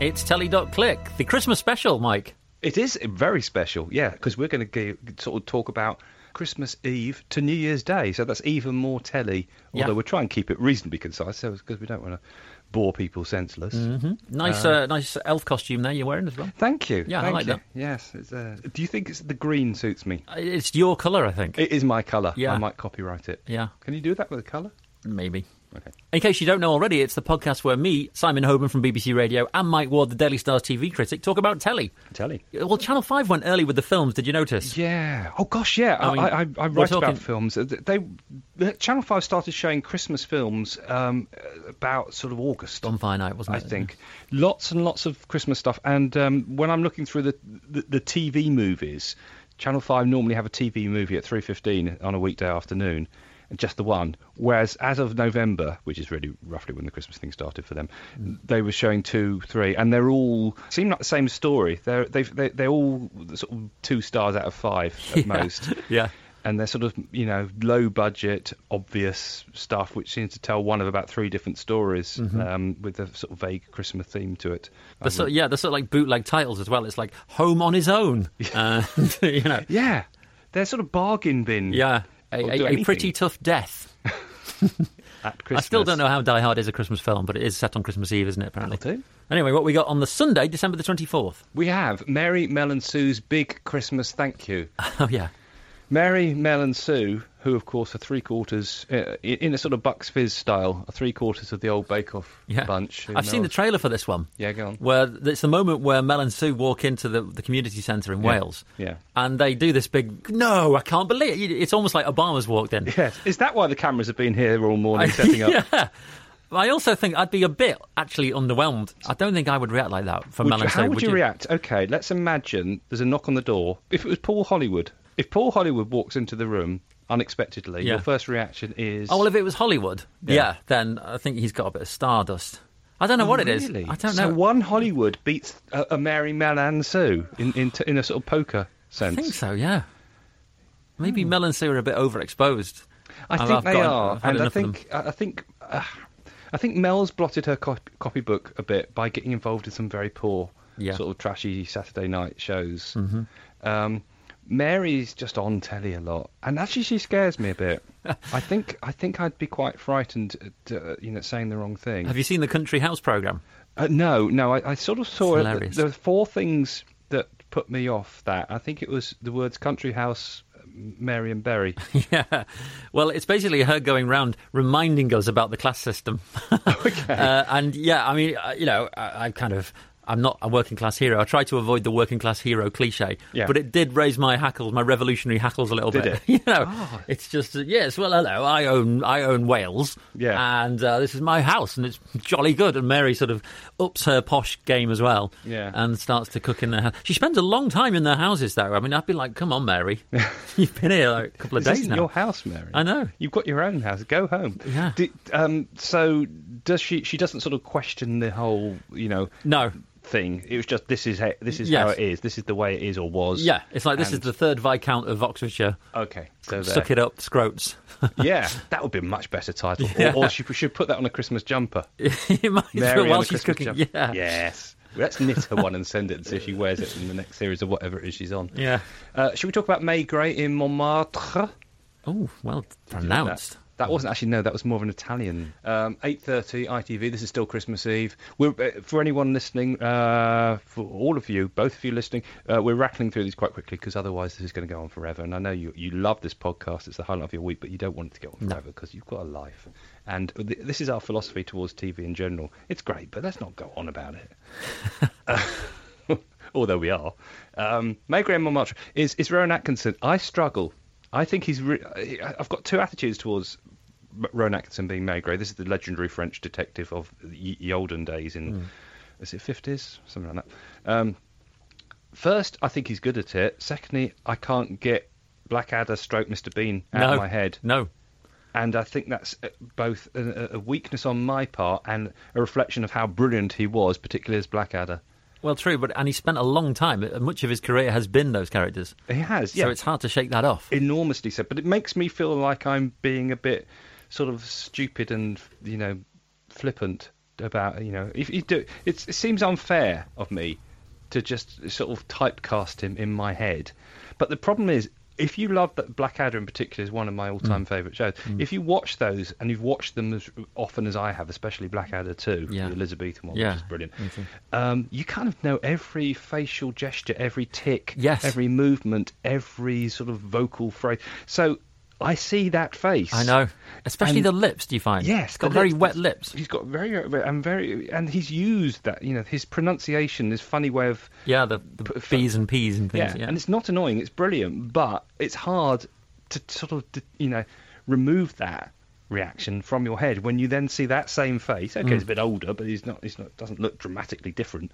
It's Telly.click, the Christmas special, Mike. It is very special, yeah, because we're going to sort of talk about Christmas Eve to New Year's Day, so that's even more telly. Although Yeah. we'll try and keep it reasonably concise, so because we don't want to bore people senseless. Mm-hmm. Nice, uh, nice elf costume there you're wearing as well. Thank you. Yeah, I like you. that. Yes. It's, uh, do you think it's the green suits me? It's your colour, I think. It is my colour. Yeah. I might copyright it. Yeah, Can you do that with a colour? maybe. Okay. In case you don't know already, it's the podcast where me, Simon Hoban from BBC Radio, and Mike Ward, the Daily Stars TV critic, talk about telly. Telly. Well, Channel 5 went early with the films, did you notice? Yeah. Oh gosh, yeah. I, I mean, I, I, I write talking- about films. Uh, They, they Channel Five started showing Christmas films um, about sort of August. Bonfire night, wasn't I it? think lots and lots of Christmas stuff. And um, when I'm looking through the, the the TV movies, Channel Five normally have a TV movie at 3:15 on a weekday afternoon, and just the one. Whereas as of November, which is really roughly when the Christmas thing started for them, they were showing two, three, and they're all seem like the same story. They're they've, they they're all sort of two stars out of five at most Yeah. and they're sort of you know low budget, obvious stuff, which seems to tell one of about three different stories um, with a sort of vague Christmas theme to it. The sort, yeah, the sort of like bootleg titles as well. It's like Home on His Own. Uh, you know, yeah, they're sort of bargain bin. yeah. A, a, a pretty tough death. at Christmas. I still don't know how Die Hard is a Christmas film, but it is set on Christmas Eve, isn't it, apparently? That'll do. Anyway, what we got on the Sunday, December the 24th. We have Mary, Mel, and Sue's big Christmas thank you. Oh, yeah. Mary, Mel, and Sue, who of course are three quarters uh, in a sort of Bucks Fizz style, are three quarters of the old Bake Off Yeah. bunch. I've seen the trailer for this one. Yeah, go on. Where it's the moment where Mel and Sue walk into the, the community centre in Yeah. Wales. Yeah. And they do this big, no, I can't believe it. It's almost like Obama's walked in. Yes, is that why the cameras have been here all morning setting up? yeah. I also think I'd be a bit actually underwhelmed. I don't think I would react like that for Would Mel you- and Sue. how would, you, react? Okay, let's imagine there's a knock on the door. If it was Paul Hollywood, if Paul Hollywood walks into the room unexpectedly, Yeah. your first reaction is, Oh well, if it was Hollywood, yeah. Yeah. then I think he's got a bit of stardust. I don't know what it is. really? I don't so know. one Hollywood beats a, a Mary, Mel, and Sue in, in, t- in a sort of poker sense. I think so. Yeah. Maybe Mel and Sue are a bit overexposed. I I've- think I've they are, and I enough of them. think I I think uh, I think Mel's blotted her cop- copybook a bit by getting involved in some very poor Yeah. sort of trashy Saturday night shows. Mm-hmm. Um, Mary's just on telly a lot, and actually she scares me a bit. I think I think I'd be quite frightened, at, uh, you know, saying the wrong thing. Have you seen the Country House program? Uh, no, no, I, I sort of saw it. There were four things that put me off that. I think it was the words country house, Mary and Berry. yeah. Well, it's basically her going round reminding us about the class system. okay. Uh, and yeah, I mean, uh, you know, I, I kind of. I'm not a working class hero. I try to avoid the working class hero cliche, Yeah. but it did raise my hackles, my revolutionary hackles a little Did bit. it? you know, Oh. it's just yes. Well, hello, I own I own Wales, Yeah. and uh, this is my house, and it's jolly good. And Mary sort of ups her posh game as well, Yeah. and starts to cook in their house. She spends a long time in their houses, though. I mean, I'd be like, come on, Mary, you've been here like a couple of This days now. your house, Mary. I know. You've got your own house. Go home. Yeah. Did, um, so does she? She doesn't sort of question the whole, you know, No, thing. It was just this is how, this is Yes. how it is. This is the way it is or was. yeah, it's like this is the third viscount of Oxfordshire. Okay. So there. Suck it up, scroats. Yeah, that would be a much better title. Yeah. Or, or she should put that on a Christmas jumper. it might Mary well while she's Christmas cooking. jumper. Yeah. Yes. Let's knit her one and send it and see if she wears it in the next series of whatever it is she's on. Yeah. Uh, should we talk about Maigret in Montmartre? Oh, well pronounced. That, wasn't actually no. That was more of an Italian. Um, Eight thirty ITV. This is still Christmas Eve. We're, uh, for anyone listening, uh, for all of you, both of you listening, uh, we're rattling through these quite quickly because otherwise this is going to go on forever. And I know you you love this podcast. It's the highlight of your week, but you don't want it to go on forever because you've got a life. And th- this is our philosophy towards TV in general. It's great, but let's not go on about it. Although we are. Um, Maigret in Montmartre is, is Rowan Atkinson. I struggle. I think he's. Re- I've got two attitudes towards Rowan Atkinson being Maigret. This is the legendary French detective of the, olden days in, is it 50s? Something like that. Um, first, I think he's good at it. Secondly, I can't get Blackadder stroke Mr. Bean out no. of my head. No. And I think that's uh, both a, a weakness on my part and a reflection of how brilliant he was, particularly as Blackadder. Well, true, but and he spent a long time. uh, Much of his career has been those characters, He has, yeah. so it's hard to shake that off. enormously so. But it makes me feel like I'm being a bit sort of stupid and you know flippant about you know if you do it's, it seems unfair of me to just sort of typecast him in my head. But the problem is, if you love that Blackadder in particular is one of my all-time Mm. favourite shows. If you watch those and you've watched them as often as I have, especially Blackadder 2, Yeah. the Elizabethan one, Yeah, which is brilliant, um, you kind of know every facial gesture, every tick, Yes. every movement, every sort of vocal phrase. So I see that face. I know, especially And- the lips. Do you find? Yes, it's got very lips- wet lips. He's got very and very and he's used that you know his pronunciation, his funny way of Yeah, the, the B's and P's and things. yeah, Yeah, and it's not annoying. It's brilliant, but it's hard to sort of you know remove that reaction from your head when you then see that same face. Okay, Mm. he's a bit older, but he's not. He's not. Doesn't look dramatically different.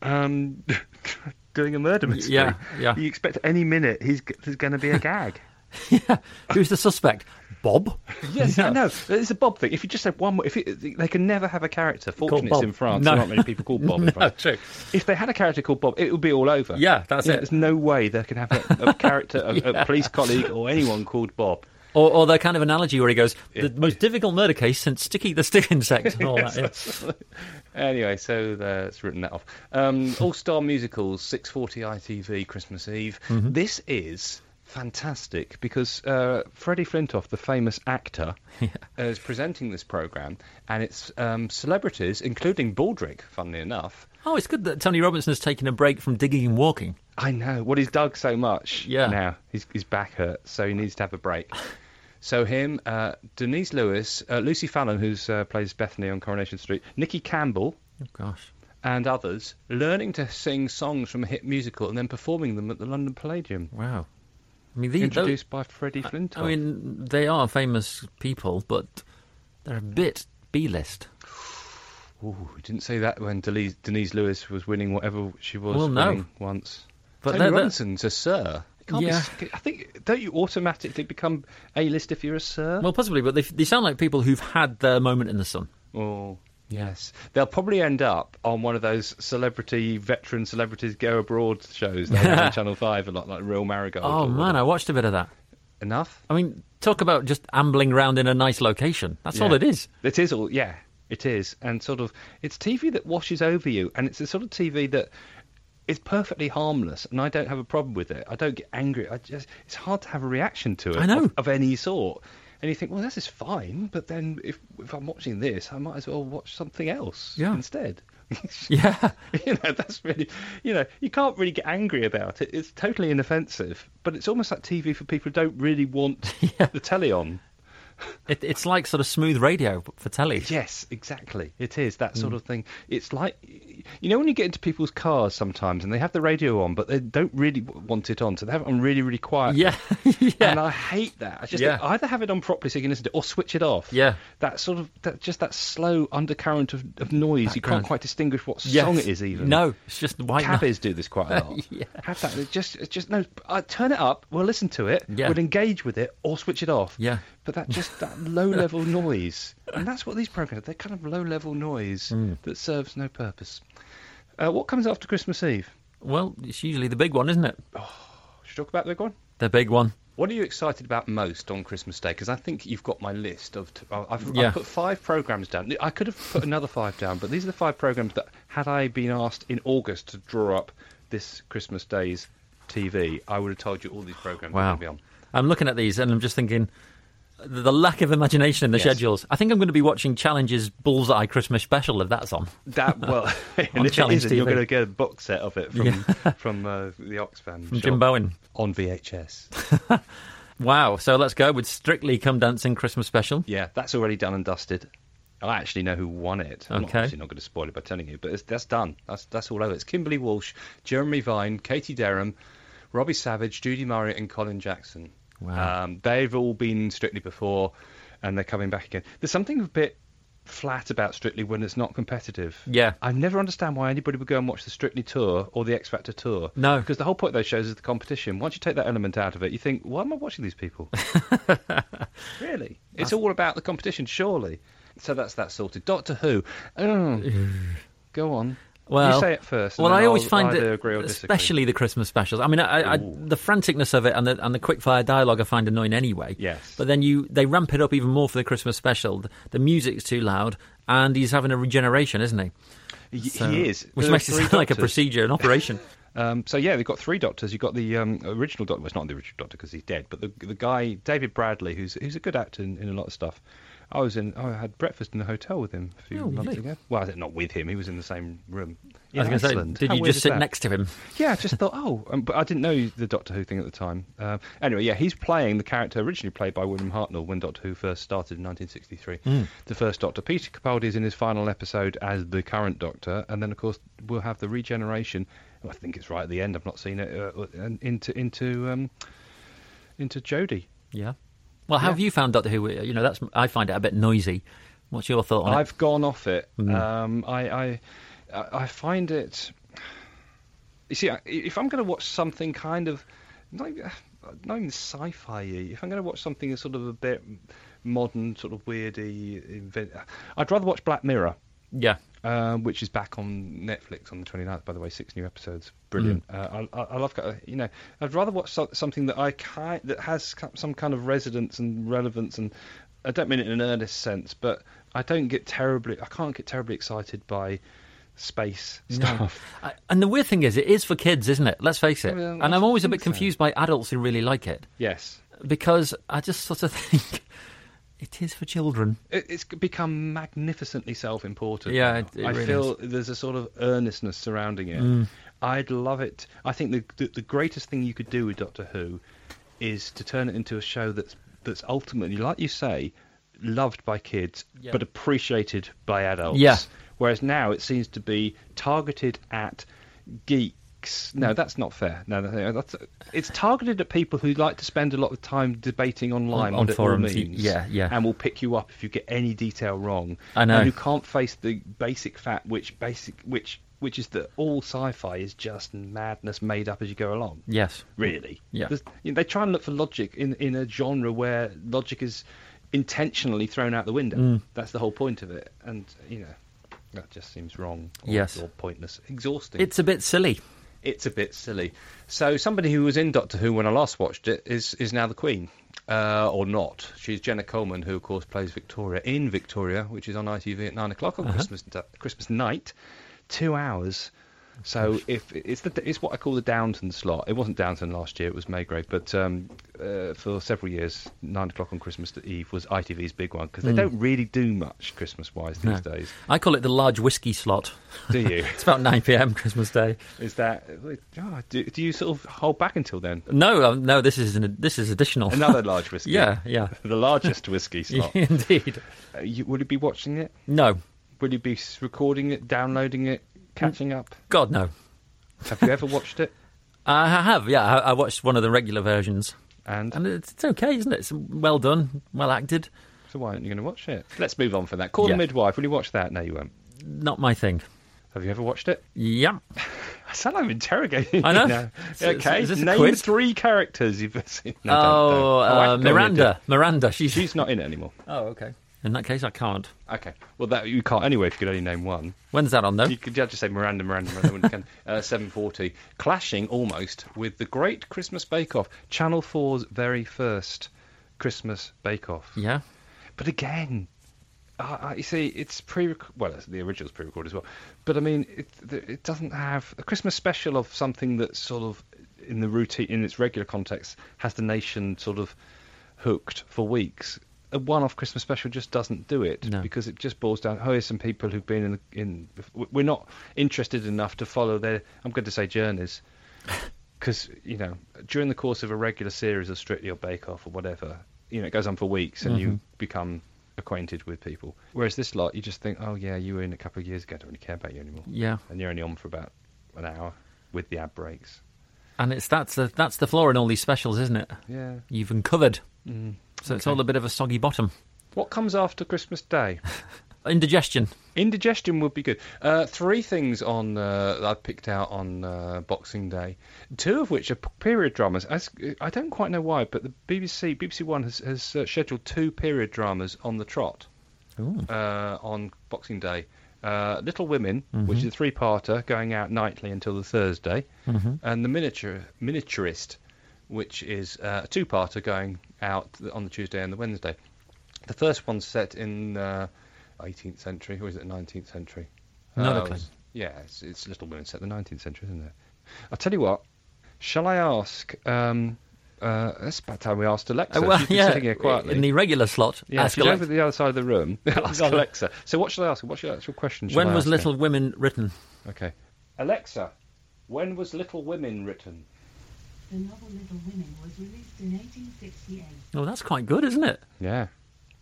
Um, doing a murder mystery. Yeah, yeah. You expect any minute he's there's going to be a gag. yeah. Who's the suspect? Bob. Yes, I know. It's a Bob thing. If you just have one, more- if it, they can never have a character. Fortunately, in France. No. There aren't many people called Bob in No, France. true. If they had a character called Bob, it would be all over. Yeah, that's know, it. There's no way they can have a, a character, a, Yeah. a police colleague, or anyone called Bob. Or, or the kind of analogy where he goes, Yeah. the most difficult murder case since Sticky the Stick Insect and all that. yeah. anyway, so that's written that off. Um, All Star Musicals, 6:40 ITV, Christmas Eve. Mm-hmm. This is fantastic because uh, Freddie Flintoff, the famous actor, uh, is presenting this program, and it's um, celebrities, including Baldrick, funnily enough. Oh, it's good that Tony Robinson has taken a break from digging and walking. I know. Well, he's dug so much Yeah. now. His, his back hurts, so he needs to have a break. So him, uh, Denise Lewis, uh, Lucy Fallon, who uh, plays Bethany on Coronation Street, Nicky Campbell, Oh, gosh. and others, learning to sing songs from a hit musical and then performing them at the London Palladium. Wow. I mean, these, Introduced by Freddie Flintoff. I mean, they are famous people, but they're a bit B-list. Ooh, we didn't say that when Denise, Denise Lewis was winning whatever she was Well, no. winning once. But Tony Robinson's a sir. Be Yeah. s- I think don't you automatically become A-list if you're a sir? Well, possibly, but they, they sound like people who've had their moment in the sun. Oh, yes. They'll probably end up on one of those celebrity, veteran celebrities go abroad shows on Channel 5 a lot, like Real Marigold. Oh, man. I watched a bit of that. Enough? I mean, talk about just ambling around in a nice location. That's all it is. It is all, yeah, it is. And sort of, it's TV that washes over you, and it's the sort of TV that is perfectly harmless, and I don't have a problem with it. I don't get angry. I just, it's hard to have a reaction to it I know. Of, of any sort. And you think, well, this is fine, but then if if I'm watching this, I might as well watch something else Yeah. instead. Yeah. you know, that's really, you know, you can't really get angry about it. It's totally inoffensive, but it's almost like TV for people who don't really want Yeah. the telly on. It, it's like sort of smooth radio for telly. Yes, exactly. It is that Mm. sort of thing. It's like, you know, when you get into people's cars sometimes and they have the radio on, but they don't really want it on, so they have it on really, really quiet. Yeah. yeah. And. I hate that. I just Yeah. either have it on properly so you can listen to it, or switch it off. Yeah. That sort of, that just that slow undercurrent of, of noise. You can't quite distinguish what Yes. song it is even. No, it's just white. Cabbies do this quite a lot. Yeah. Have that. It just, it's just no. I turn it up. We'll listen to it. Yeah. We'll engage with it, or switch it off. Yeah. But that just that low level noise, and that's what these programs. Are. They're kind of low level noise Mm. that serves no purpose. Uh, what comes after Christmas Eve? Well, it's usually the big one, isn't it? Should we talk about the big one? The big one. What are you excited about most on Christmas Day? Because I think you've got my list of. T- I've, I've put five programs down. I could have put another five down, but these are the five programs that, had I been asked in August to draw up this Christmas Day's TV, I would have told you all these programs Wow. are going to be on. I'm looking at these and I'm just thinking the lack of imagination in the Yes. schedules. I think I'm going to be watching Challenge's Bullseye Christmas special if that's on. That well, On Challenge isn't, you're going to get a box set of it from Yeah. from uh, the Oxfam From Jim Bowen. on VHS. Wow. So let's go with Strictly Come Dancing Christmas special. Yeah, that's already done and dusted. I actually know who won it. I'm Okay. obviously not going to spoil it by telling you, but it's, that's done. That's that's all over. It's Kimberley Walsh, Jeremy Vine, Katie Derham, Robbie Savage, Judy Murray, and Colin Jackson. Wow. Um, they've all been Strictly before, and they're coming back again. There's something a bit flat about Strictly when it's not competitive. Yeah. I never understand why anybody would go and watch the Strictly tour or the X Factor tour. No. because the whole point of those shows is the competition. Once you take that element out of it, you think, why am I watching these people? really? It's all about the competition, surely. So that's that sorted. Doctor Who. Oh, go on. Well, you say it first. Well, I always I'll find it, agree or especially the Christmas specials. I mean, I, I, the franticness of it and the and the quickfire dialogue I find annoying anyway. Yes. But then you they ramp it up even more for the Christmas special. The, the music's too loud, and he's having a regeneration, isn't he? He- So- he is. which There makes it sound like a procedure, an operation. Um, so yeah, they've got three doctors. You've got the um, original doctor. Well, it's not the original doctor because he's dead, but the the guy David Bradley, who's who's a good actor in, in a lot of stuff. I was in. I had breakfast in the hotel with him a few Oh, months really? ago. Well, not with him. He was in the same room. I was going to say, did How you just sit that? next to him? Yeah, I just thought, oh, um, but I didn't know the Doctor Who thing at the time. Um, anyway, yeah, he's playing the character originally played by William Hartnell when Doctor Who first started in 1963. Mm. The first Doctor, Peter Capaldi, is in his final episode as the current Doctor, and then of course we'll have the regeneration. oh, I think it's right at the end. I've not seen it uh, into into um, into Jodie. Yeah. Well, how Yeah. have you found Doctor Who? You know, that's I find it a bit noisy. What's your thought on it? I've gone off it. Mm. Um, I, I I find it. You see, if I'm going to watch something kind of not even, not even sci-fi, if I'm going to watch something that's sort of a bit modern, sort of weirdy, invent, I'd rather watch Black Mirror. Yeah. Um, which is back on Netflix on the 29th, by the way. Six new episodes, brilliant. Uh, I, I, I love, uh, you know, I'd rather watch so, something that I ki that has some kind of resonance and relevance, and I don't mean it in an earnest sense, but I don't get terribly, I can't get terribly excited by space stuff. I, and the weird thing is, it is for kids, isn't it? Let's face it. Well, and I I'm always a bit so. confused by adults who really like it Yes, because I just sort of think it is for children. it, it's become magnificently self-important. Yeah, it- it I really feel there's a sort of earnestness surrounding it. Mm. I'd love it. I think the, the the greatest thing you could do with Doctor Who is to turn it into a show that's that's ultimately, like you say, loved by kids Yeah. but appreciated by adults. Yeah. Whereas now it seems to be targeted at geeks. Mm. No, that's not fair. No, no, that's it's targeted at people who like to spend a lot of time debating online On- on what it all forums, means. yeah, yeah. And will pick you up if you get any detail wrong. I know. And who can't face the basic fact, which basic which which is that all sci-fi is just madness made up as you go along. Yes. Really. Yeah. You know, they try and look for logic in in a genre where logic is intentionally thrown out the window. Mm. That's the whole point of it, and you know. That just seems wrong or, Yes. or pointless, exhausting. It's a bit silly. It's a bit silly. So somebody who was in Doctor Who when I last watched it is is now the Queen, uh, or not? She's Jenna Coleman, who of course plays Victoria in Victoria, which is on ITV at nine o'clock on Uh-huh. Christmas Christmas night, two hours. So if it's the it's what I call the Downton slot. It wasn't Downton last year; it was Maigret. But um, uh, for several years, nine o'clock on Christmas Eve was ITV's big one because they Mm. don't really do much Christmas-wise these No. days, I call it the large whiskey slot. do you? It's about 9 p.m. Christmas Day. is that oh, do, do you sort of hold back until then? No, um, no, this is an, this is additional. Another large whiskey. yeah, yeah. the largest whiskey slot. Indeed. Uh, you, will you be watching it? No. Will you be recording it, downloading it, catching up? God, no. Have you ever watched it? I have, yeah. I, I watched one of the regular versions. And And it's, it's okay, isn't it? It's well done, well acted. so why aren't you going to watch it? Let's move on from that. Call Yeah. the midwife. Will you watch that? No, you won't. Not my thing. Have you ever watched it? Yeah. I sound like I'm interrogating. I know. you now. Is- is- Okay, is this a name quiz? three characters you've seen. No, don't- oh, don't. uh, go on, you Miranda. Miranda. She's. She's not in it anymore. Oh, okay. In that case, I can't. Okay. Well, that you can't anyway if you could only name one. When's that on, though? You could just say Miranda, Miranda, Miranda when you can. Uh, 7.40. Clashing almost with the Great Christmas Bake Off. Channel 4's very first Christmas Bake Off. Yeah. But again, uh, you see, it's pre well, the original's pre-recorded as well. But I mean, it, it doesn't have a Christmas special of something that's sort of in the routine, in its regular context, has the nation sort of hooked for weeks. A one-off Christmas special just doesn't do it No. because it just boils down. Oh, here's some people who've been in. in we're not interested enough to follow their. I'm going to say journeys. Because you know, during the course of a regular series of Strictly or Bake Off or whatever, you know, it goes on for weeks, and you Mhm. become acquainted with people. Whereas this lot, you just think, oh yeah, you were in a couple of years ago. I don't really care about you anymore. Yeah. And you're only on for about an hour with the ad breaks. And it's that's the that's the flaw in all these specials, isn't it? Yeah. You've uncovered. Mm. So it's all a bit of a soggy bottom. What comes after Christmas Day? Indigestion. Indigestion would be good. Uh, three things on uh, that I've picked out on uh, Boxing Day, two of which are period dramas. As, I don't quite know why, but the BBC BBC One has, has uh, scheduled two period dramas on the trot uh, on Boxing Day. uh, Little Women, which is a three-parter going out nightly until the Thursday, and the miniature miniaturist, which is uh, a two-parter going out on the Tuesday and the Wednesday. The first one's set in uh, 18th century, or is it 19th century? Another Uh. Yeah, it's, it's Little Women set in the 19th century, isn't it? I'll tell you what. Shall I ask? Um, uh, that's about time we asked Alexa. Uh, well, She's yeah, sitting here quietly. in the regular slot. yeah, ask she's Alexa. over the other side of the room. ask Alexa. So what should I ask? What's your actual question? when I was her? Little Women written? Okay. Alexa, when was Little Women written? The novel Little Women was released in 1868. Oh, that's quite good, isn't it? Yeah.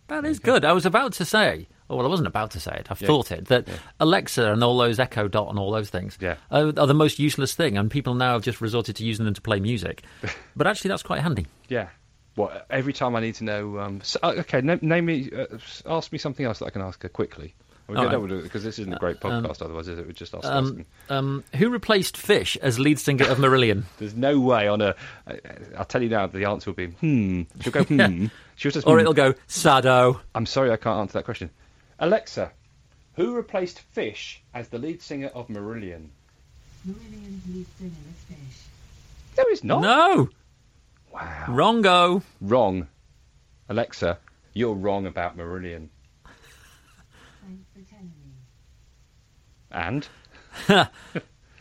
That is good. I was about to say, oh, well, I wasn't about to say it. I've Yeah. thought it that Alexa and all those Echo Dot and all those things Yeah. are, are the most useless thing, and people now have just resorted to using them to play music. but actually, that's quite handy. Yeah. What? Every time I need to know. Um, so, uh, okay, name, name me. Uh, ask me something else that I can ask her quickly. We All don't right. know it because this isn't a great podcast. otherwise, is it would just ask. Um, um, who replaced Fish as lead singer of Marillion? There's no way on a. Uh, I'll tell you now. The answer will be hmm. She'll go hmm. She'll just. or hmm. it'll go Sado. I'm sorry, I can't answer that question. Alexa, who replaced Fish as the lead singer of Marillion? Marillion's lead singer is Fish. No, he's not. No, Wow. wrongo. Wrong. Alexa, you're wrong about Marillion. Thanks for telling me. And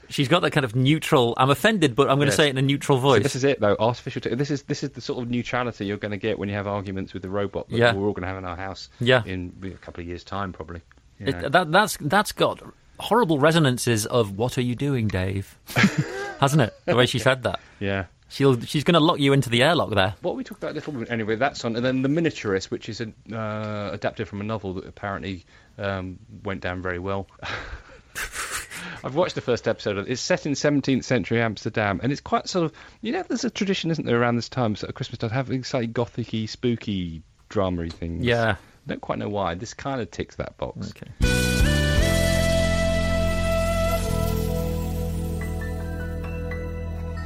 She's got that kind of neutral. I'm offended, but I'm going to say it in a neutral So voice. this is it, though. Artificial. T- this is this is the sort of neutrality you're going to get when you have arguments with the robot that Yeah. we're all going to have in our house. Yeah. In a couple of years' time, probably. You It- that, that's that's got horrible resonances of "What are you doing, Dave?" Hasn't it? The way she said that. yeah. She'll she's going to lock you into the airlock there. What we talked about Little Women anyway. That's on, and then the miniaturist, which is a, uh, adapted from a novel that apparently um, went down very well. I've watched the first episode. of it. It's set in 17th century Amsterdam, and it's quite sort of you know. There's a tradition, isn't there, around this time, sort of Christmas time, having slightly gothicy, spooky, drama things. Yeah. I Don't quite know why. This kind of ticks that box. Okay.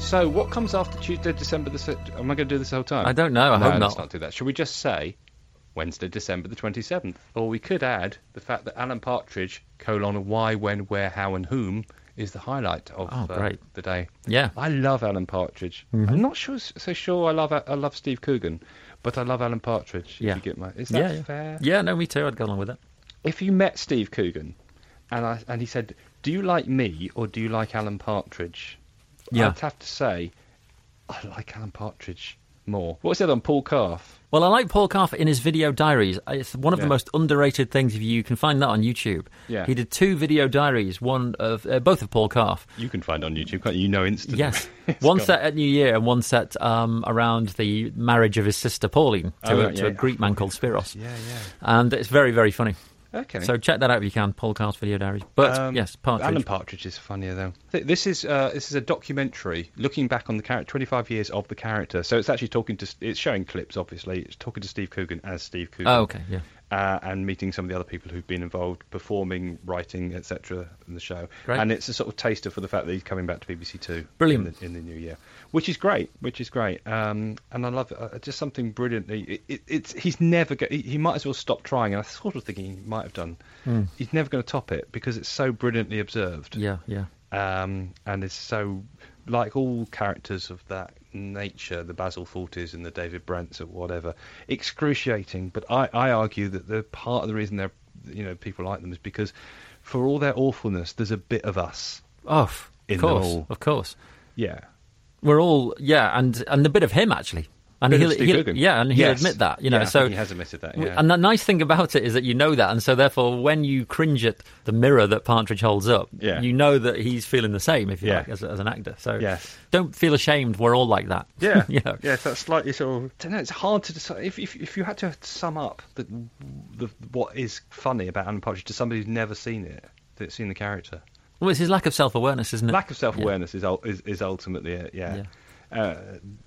So, what comes after Tuesday, December the? Am I going to do this the whole time? I don't know. I no, hope let's not. not do that. Should we just say Wednesday, December the 27th? Or we could add the fact that Alan Partridge, colon, why, when, where, how, and whom is the highlight of Oh, uh, the day. Yeah. I love Alan Partridge. Mm-hmm. I'm not sure so sure I love I love Steve Coogan, but I love Alan Partridge. Yeah. If you get my, is that yeah. fair? Yeah, no, me too. I'd go along with that. If you met Steve Coogan, and I and he said, "Do you like me or do you like Alan Partridge?" Yeah. I'd have to say, I like Alan Partridge more. What was the other one? Paul Calf. Well, I like Paul Carfer in his video diaries. It's one of Yeah. the most underrated things. If you can find that on YouTube, Yeah. he did two video diaries. One of uh, both of Paul Calf. You can find on YouTube, can't you? You know instantly. Yes, one got- set at New Year and one set um, around the marriage of his sister Pauline to, Oh, a, right, to yeah. a Greek man called Spiros, Yeah, yeah. and it's very very funny. Okay. So check that out if you can. Paul Calf's video diaries. But Um, yes, Partridge. Alan Partridge is funnier though. This is uh, this is a documentary looking back on the character, 25 years of the character. So it's actually talking to, it's showing clips. Obviously, it's talking to Steve Coogan as Steve Coogan. oh, okay, yeah. Uh, and meeting some of the other people who've been involved, performing, writing, etc. in the show. Great. And it's a sort of taster for the fact that he's coming back to BBC Two. Brilliant. in the, in the new year, which is great, which is great. Um, and I love it. Uh, just something brilliantly. It, it, it's he's never. Go, he, he might as well stop trying. And I sort of think he might have done. He's never going to top it because it's so brilliantly observed Yeah, yeah. um, and it's so like all characters of that nature, the Basil Fawltys and the David Brents or whatever, excruciating. But I, I argue that the part of the reason they're, you know, people like them is because for all their awfulness, there's a bit of us. Oh, In of course, of course. Yeah. We're all yeah, and and a bit of him actually, and he'll, he'll yeah, and he'll Yes. admit that you know. Yeah, so he has admitted that. Yeah. And the nice thing about it is that you know that, and so therefore, when you cringe at the mirror that Partridge holds up, Yeah. you know that he's feeling the same, if you Yeah. like, as, as an actor. So Yes. don't feel ashamed. We're all like that. Yeah, you know. yeah. So it's slightly sort of. I don't know. It's hard to decide if if, if you had to sum up the, the what is funny about Alan Partridge to somebody who's never seen it, that's seen the character. Well, it's his lack of self awareness, isn't it? Lack of self awareness is, is is ultimately it. Yeah. Uh,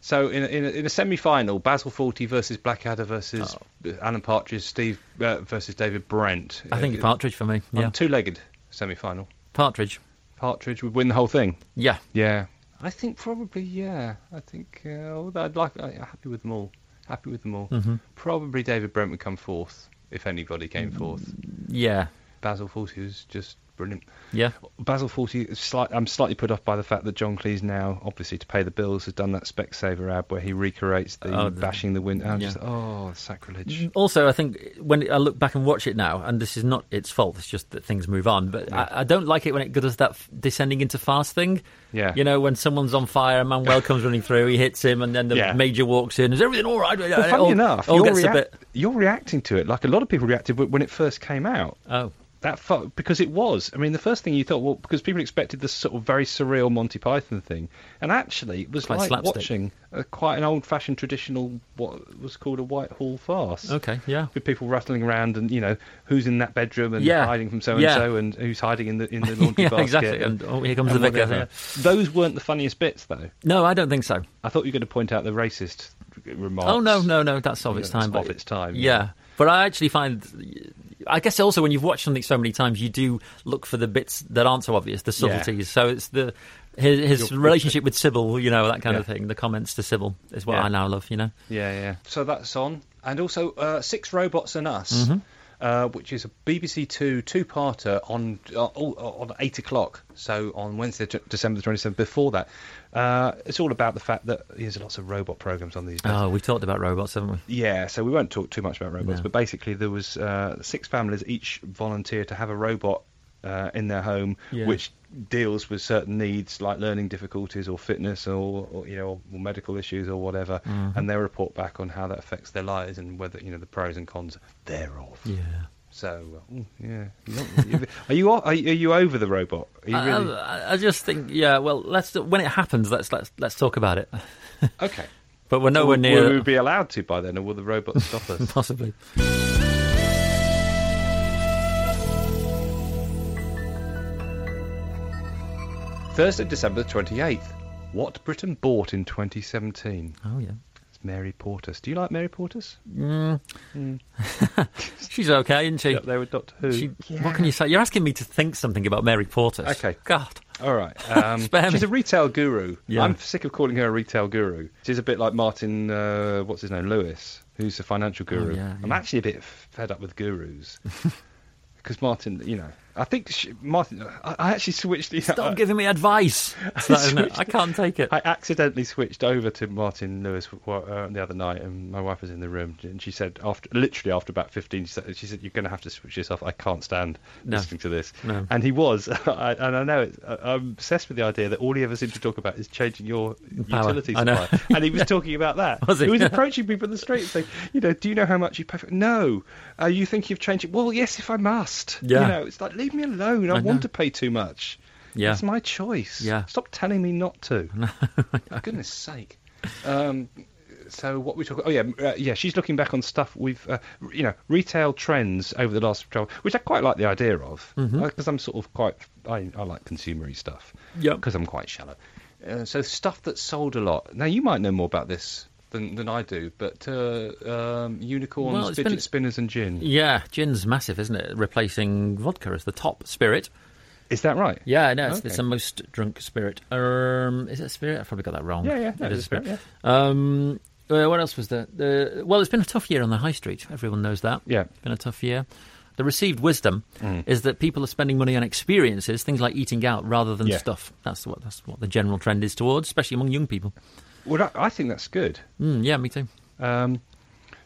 so in a, in a, in a semi-final, Basil Fawlty versus Blackadder versus Alan Partridge, Steve uh, versus David Brent. I think Uh, Partridge for me. Yeah, two-legged semi-final. Partridge. Partridge would win the whole thing. Yeah, Yeah. I think probably yeah. I think uh, although I'd like I'm happy with them all. Happy with them all. Mhm. Probably David Brent would come fourth if anybody came fourth. yeah. Basil Fawlty was just brilliant. Yeah. Basil Fawlty, is slight, I'm slightly put off by the fact that John Cleese now, obviously to pay the bills, has done that Specsavers ad where he recreates the, Oh, the- bashing the window. Yeah. just, oh, sacrilege. Mm, also, I think when I look back and watch it now, and this is not its fault, it's just that things move on. But I, I don't like it when it does that f- descending into fast thing. Yeah. You know, when someone's on fire, Manuel comes running through, he hits him, and then the Yeah. major walks in. Is everything all right? Well, funny all, enough, all you're, gets a react- bit. you're reacting to it like a lot of people reacted when it first came out. Oh, That because it was. I mean, the first thing you thought, well, because people expected this sort of very surreal Monty Python thing, and actually it was Quite like slapstick. watching a, quite an old-fashioned traditional what was called a Whitehall farce. okay, yeah. With people rattling around and you know who's in that bedroom and Yeah. hiding from so and so and who's hiding in the in the laundry yeah, basket. exactly. And oh, here comes and the vicar. yeah. Those weren't the funniest bits though. No, I don't think so. I thought you were going to point out the racist remarks. Oh no, no, no. That's of its it's time. of but- its time, Yeah. yeah. but I actually find. I guess also when you've watched something so many times, you do look for the bits that aren't so obvious, the Yeah. subtleties. So it's the his, his relationship with Sybil, you know, that kind of thing. The comments to Sybil is what Yeah. I now love. You know. Yeah, yeah. So that's on, and also uh, Six Robots and Us, Mm-hmm. Uh, which is a BBC Two two-parter on uh, oh, on eight o'clock. So on Wednesday, December the twenty-seventh. Before that, uh, it's all about the fact that there's lots of robot programs on these days. Oh, we've talked about robots, haven't we? Yeah, so we won't talk too much about robots, No. but basically there was uh, six families each volunteered to have a robot uh, in their home, Yeah. which deals with certain needs like learning difficulties or fitness or, or you know or medical issues or whatever, Mm-hmm. and they report back on how that affects their lives and whether you know the pros and cons thereof. Yeah. So mm, yeah, are you are you, are you over the robot? Are you I, really? I, I just think, yeah. Well, let's when it happens, let's let's let's talk about it. okay. But we're nowhere near. Will we be allowed to by then, or will the robot stop us? Possibly. Thursday, December twenty eighth. What Britain bought in 2017? Oh yeah. It's Mary Portas. Do you like Mary Portas? Mm. She's okay, isn't she? Up there with Doctor Who. She, What can you say? You're asking me to think something about Mary Portas. Okay. God. All right. Um, Spare she's me. a retail guru. Yeah. I'm sick of calling her a retail guru. She's a bit like Martin, uh, what's his name, Lewis, who's a financial guru. Oh, yeah, I'm actually a bit fed up with gurus. Because Martin, you know, I think she, Martin, I, I actually switched. Know, Stop I- giving me advice. It's that? I can't take it. I accidentally switched over to Martin Lewis uh, the other night, and my wife was in the room, and she said, after literally after about 15, she said, she said "You're going to have to switch this off. I can't stand No. listening to this." No. And he was, I, and I know it. I- I'm obsessed with the idea that all he ever seems to talk about is changing your Power. utility I supply, and he was talking about that. Was he? was approaching people in the street saying, "You know, do you know how much you pay for?" No. Uh, you think you've changed it? Well, yes, if I must. Yeah. You know, it's like leave me alone. I, I want to pay too much. Yeah. It's my choice. Yeah. Stop telling me not to. For goodness sake. Um, so what we talk? Oh yeah, uh, yeah. She's looking back on stuff we've, uh, you know, retail trends over the last 12, which I quite like the idea of, because I'm sort of quite, I, I like consumery stuff, yeah because I'm quite shallow. Uh, so stuff that sold a lot. Now you might know more about this than, than I do, but uh, um, unicorns, Well, fidget been- spinners, and gin. Yeah, gin's massive, isn't it? Replacing vodka as the top spirit. Is that right? Yeah, no, it's, Okay. it's the most drunk spirit. Um, is it spirit? I've probably got that wrong. Yeah, yeah, no, it is spirit. spirit, Um, uh, what else was there? Uh, well, it's been a tough year on the high street. Everyone knows that. Yeah. It's been a tough year. The received wisdom is that people are spending money on experiences, things like eating out, rather than Yeah. stuff. That's what that's what the general trend is towards, especially among young people. Well, I, I think that's good. Mm, yeah, me too. Um,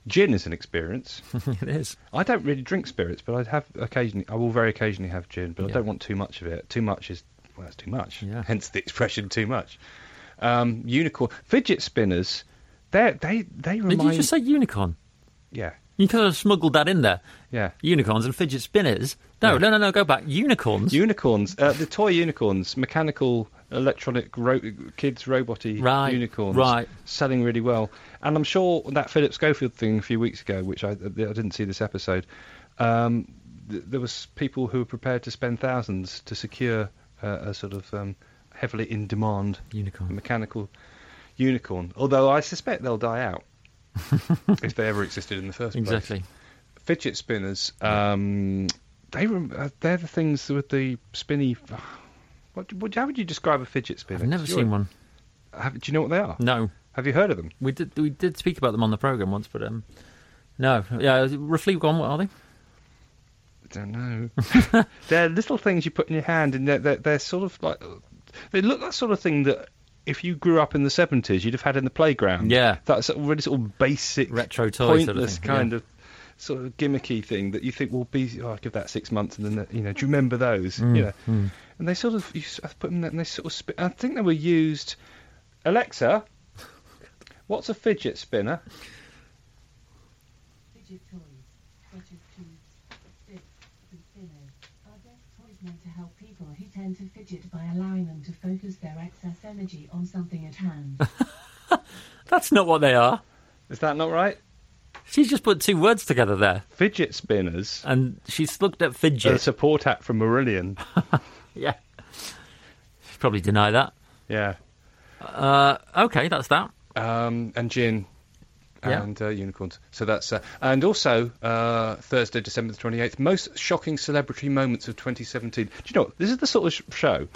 gin is an experience. it is. I don't really drink spirits, but I have occasionally. I will very occasionally have gin, but I don't want too much of it. Too much is well, that's too much. Yeah. Hence the expression "too much." Um, unicorn fidget spinners. They they they Did remind. you just say unicorn? Yeah, You could have smuggled that in there. yeah. Unicorns and fidget spinners. No, Yeah. no, no, no. Go back. Unicorns. Unicorns, uh, the toy unicorns, mechanical, electronic, ro- kids, roboty Right, unicorns, right. selling really well. And I'm sure that Philip Schofield thing a few weeks ago, which I, I didn't see this episode, um, th- there was people who were prepared to spend thousands to secure uh, a sort of um, heavily in demand Unicorn. mechanical unicorn. Although I suspect they'll die out if they ever existed in the first place Exactly. fidget spinners. Um, they rem- uh, they're the things with the spinny. What, what, how would you describe a fidget spinner? I've never seen one. Have, do you know what they are? No, Have you heard of them? we did. We did speak about them on the program once, but um, no. Yeah, roughly. Go on. What are they? I don't know. they're little things you put in your hand, and they're, they're, they're sort of like they look that sort of thing that if you grew up in the seventies, you'd have had in the playground. Yeah. that's a really sort of basic, Retro toy sort of pointless kind yeah. of sort of gimmicky thing that you think will be. Oh, I'll give that six months, and then you know, do you remember those? Mm, you know, and they sort of you s- I put them there and they sort of. Spin, I think they were used. Alexa, what's a fidget spinner? Fidget toys, such as tubes, sticks, and spinners, are desk toys meant to help people who tend to fidget by allowing them to focus their excess energy on something at hand. That's not what they are. Is that not right? She's just put two words together there, Fidget spinners. and she's looked at fidget. A support app from Marillion. yeah, she'd probably deny that. Yeah. Uh, okay, that's that. Um, and gin. Yeah. And uh, unicorns. So that's. Uh, and also, uh, Thursday, December the 28th, most shocking celebrity moments of 2017. Do you know what? This is the sort of sh- show.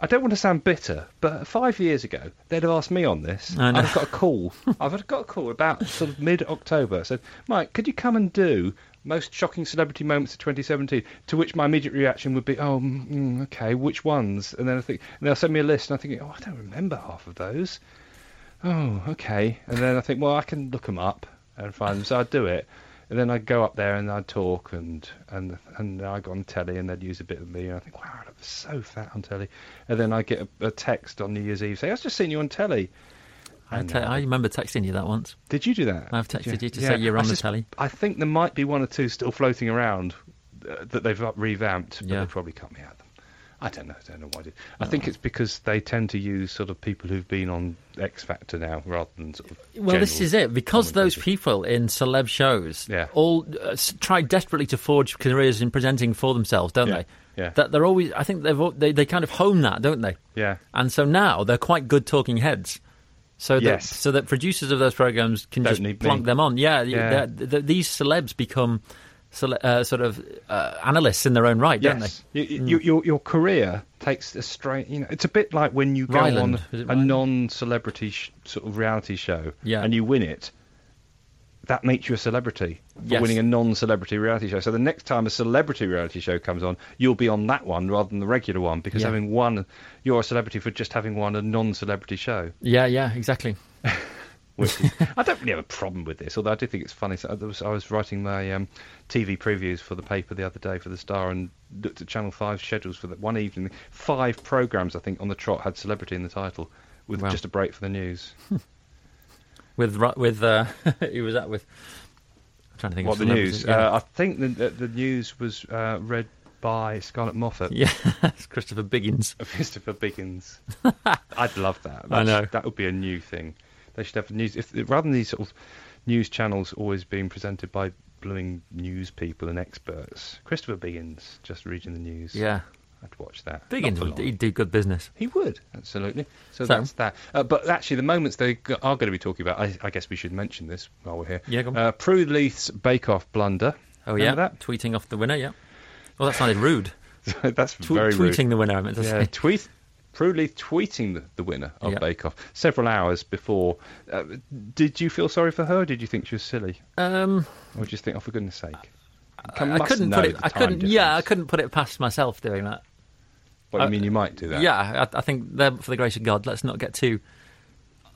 I don't want to sound bitter, but five years ago, they'd have asked me on this. I have got a call. I've got a call about sort of mid October. I said, Mike, could you come and do most shocking celebrity moments of 2017? To which my immediate reaction would be, oh, mm, mm, okay, which ones? And then I think, and they'll send me a list, and I think, oh, I don't remember half of those. Oh, okay. And then I think, well, I can look them up and find them. So I'd do it. And then I'd go up there and I'd talk and and and I'd go on telly and they'd use a bit of me and I think, wow, I look so fat on telly. And then I'd get a, a text on New Year's Eve saying, I was just seeing you on telly. I, te- uh, I remember texting you that once. Did you do that? I've texted you to say you're I on the telly. I think there might be one or two still floating around uh, that they've revamped, but Yeah. they probably cut me out. I don't know. I don't know why. I, did. I think it's because they tend to use sort of people who've been on X Factor now rather than sort of. Well, this is it because those people in celeb shows Yeah. all uh, try desperately to forge careers in presenting for themselves, don't Yeah, they? yeah. That they're always. I think they've they they kind of hone that, don't they? Yeah. And so now they're quite good talking heads. So that Yes. so that producers of those programs can Don't just need me. them on. Yeah, Yeah. they're- they're- these celebs become uh, sort of uh, analysts in their own right, don't they? You, you, your your career takes a straight. You know, it's a bit like when you go Rylan. on a non-celebrity sh- sort of reality show, Yeah. and you win it. That makes you a celebrity for Yes. winning a non-celebrity reality show. So the next time a celebrity reality show comes on, you'll be on that one rather than the regular one because Yeah. having won, you're a celebrity for just having won a non-celebrity show. Yeah, yeah, exactly. Which is- I don't really have a problem with this, although I do think it's funny. So there was, I was writing my um, TV previews for the paper the other day for the Star and looked at Channel 5 schedules for that one evening. Five programmes, I think, on the trot had celebrity in the title, with Wow. just a break for the news. With with uh, who was that with? I'm trying to think. what the news? Yeah. Uh, I think the, the, the news was uh, read by Scarlett Moffatt. yeah, it's Christopher Biggins. Christopher Biggins. I'd love that. I know. that would be a new thing. They should have news if rather than these sort of news channels always being presented by blooming news people and experts. Christopher Biggins just reading the news. Yeah, I'd watch that. Biggins would he'd do good business. He would absolutely. So, So- that's that. Uh, but actually, the moments they g- are going to be talking about, I, I guess we should mention this while we're here. Yeah, go on. Uh, Prue Leith's Bake Off blunder. Oh yeah, that tweeting off the winner. Yeah. Well, that sounded rude. that's Tw- very rude. tweeting the winner. I meant to Yeah, say. tweet. Leith tweeting the, the winner of Yeah. Bake Off several hours before. Uh, did you feel sorry for her? or Did you think she was silly, Um, or did you think, oh, for goodness sake? I, must couldn't put it. I couldn't. Yeah, I couldn't put it past myself doing that. What do you uh, mean you might do that? Yeah, I, I think for the grace of God, let's not get too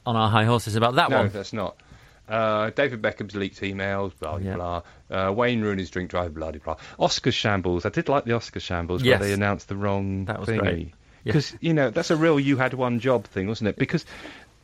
on our high horses about that No, one. that's not. Uh, David Beckham's leaked emails, blah blah Yeah. blah. Uh, Wayne Rooney's drink drive, blah blah blah. Oscar shambles. I did like the Oscar shambles Yes. where they announced the wrong That was thingy. great. Yeah. Because you know that's a real you had one job thing, wasn't it? Because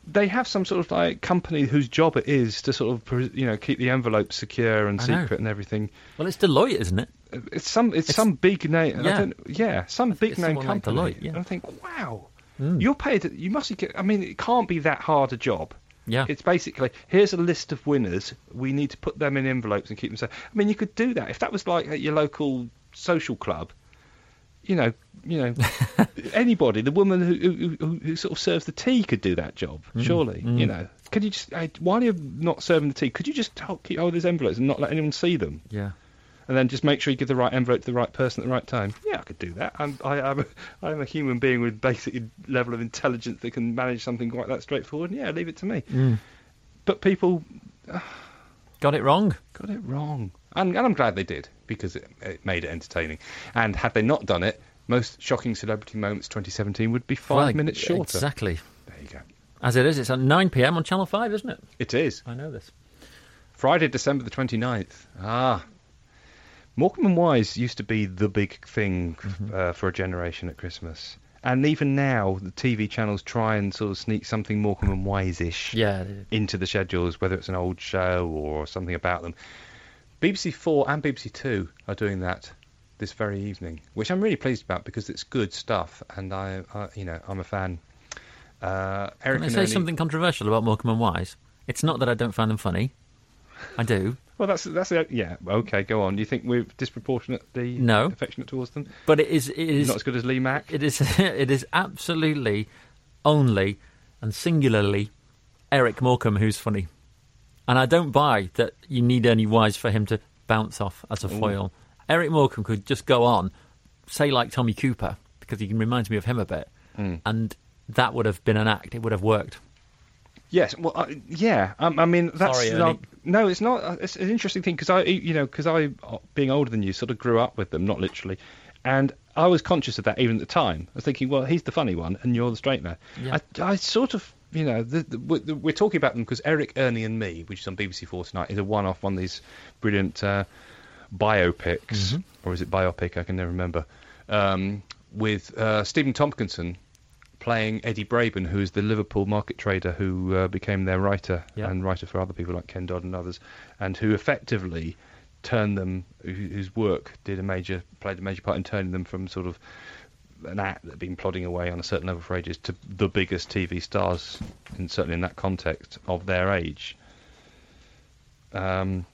they have some sort of like company whose job it is to sort of you know keep the envelope secure and I know. secret and everything. Well, it's Deloitte, isn't it? It's some it's, It's- some big name. I yeah. don't, yeah, some big name someone like company. Deloitte, yeah. And I think, wow, Mm. you're paid. You must get. I mean, it can't be that hard a job. Yeah. It's basically here's a list of winners. We need to put them in envelopes and keep them safe. I mean, you could do that if that was like at your local social club. You know, you know, anybody, the woman who, who, who, sort of serves the tea could do that job. Surely, you know. Could you just? While you're not serving the tea, could you just keep all these envelopes and not let anyone see them? yeah. and then just make sure you give the right envelope to the right person at the right time. Yeah, I could do that. I'm, I, I'm, a, I'm a human being with basic level of intelligence that can manage something quite that straightforward. And yeah, leave it to me. Mm. But people Got it wrong. got it wrong. And, and I'm glad they did because it, it made it entertaining. And had they not done it, most shocking celebrity moments 2017 would be five minutes shorter. Exactly. There you go. As it is, it's at 9 pm on Channel 5, isn't it? It is. I know this. Friday, December the 29th. Ah. Morecambe and Wise used to be the big thing Mm-hmm. uh, for a generation at Christmas. And even now, the TV channels try and sort of sneak something Morecambe and Wise-ish Yeah. into the schedules, whether it's an old show or something about them. BBC Four and BBC Two are doing that this very evening, which I'm really pleased about because it's good stuff, and I, I you know, I'm a fan. Uh, Eric Can I say something controversial about Morecambe and Wise? It's not that I don't find them funny. I do. Well, that's that's it. Yeah. Okay, go on. Do you think we're disproportionately No. affectionate towards them? But it is. It is. Not as good as Lee Mack. It is. It is absolutely only and singularly Eric Morecambe who's funny, and I don't buy that you need any wise for him to bounce off as a foil. Eric Morecambe could just go on, say like Tommy Cooper, because he reminds me of him a bit, Mm. and that would have been an act. It would have worked. Yes. Well, uh, yeah. Um, I mean, that's Sorry, not, no. It's not. uh, It's an interesting thing because I, you know, because I, uh, being older than you, sort of grew up with them, not literally, and I was conscious of that even at the time. I was thinking, well, he's the funny one, and you're the straight man. Yeah. I, I sort of, you know, the, the, we- the, we're talking about them because Eric, Ernie, and Me, which is on BBC Four tonight, is a one-off one of these brilliant uh, biopics, or is it biopic? I can never remember. Um, with uh, Stephen Tompkinson playing Eddie Braben, who is the Liverpool market trader who uh, became their writer Yeah. and writer for other people like Ken Dodd and others, and who effectively turned them, whose work did a major, played a major part in turning them from sort of an act that had been plodding away on a certain level for ages to the biggest TV stars, and certainly in that context of their age. Um,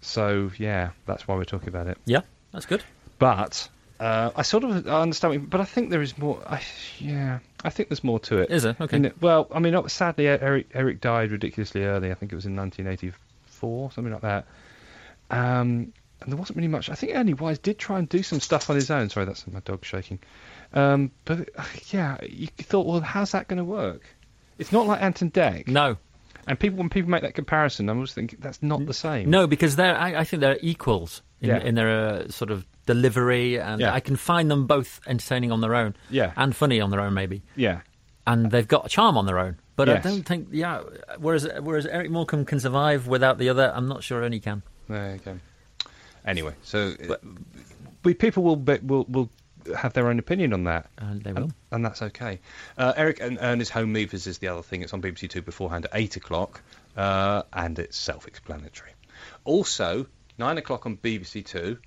so yeah, that's why we're talking about it. Yeah, that's good. But uh, I sort of I understand, but I think there is more. I, yeah, I think there's more to it. Is there? Okay. It- well, I mean, sadly, Eric Eric died ridiculously early. I think it was in 1984, something like that. Um, and there wasn't really much. I think Ernie Wise did try and do some stuff on his own. Sorry, that's my dog shaking. Um, but yeah, you thought, well, how's that going to work? It's not like Ant and Dec. No, And people, when people make that comparison, I was thinking that's not the same. no, because they're. I, I think they're equals in, Yeah. in their uh, sort of delivery, and Yeah. I can find them both entertaining on their own. Yeah. and funny on their own, maybe. Yeah. and they've got a charm on their own. But I don't think, yeah. Whereas whereas Eric Morecambe can survive without the other, I'm not sure Ernie can. There you go. Anyway, so uh, we people will be, will will have their own opinion on that. And they will. And, and that's okay. Uh, Eric and Ernie's Home Movies is the other thing. It's on BBC Two beforehand at eight o'clock, uh, and it's self-explanatory. Also, nine o'clock on BBC Two.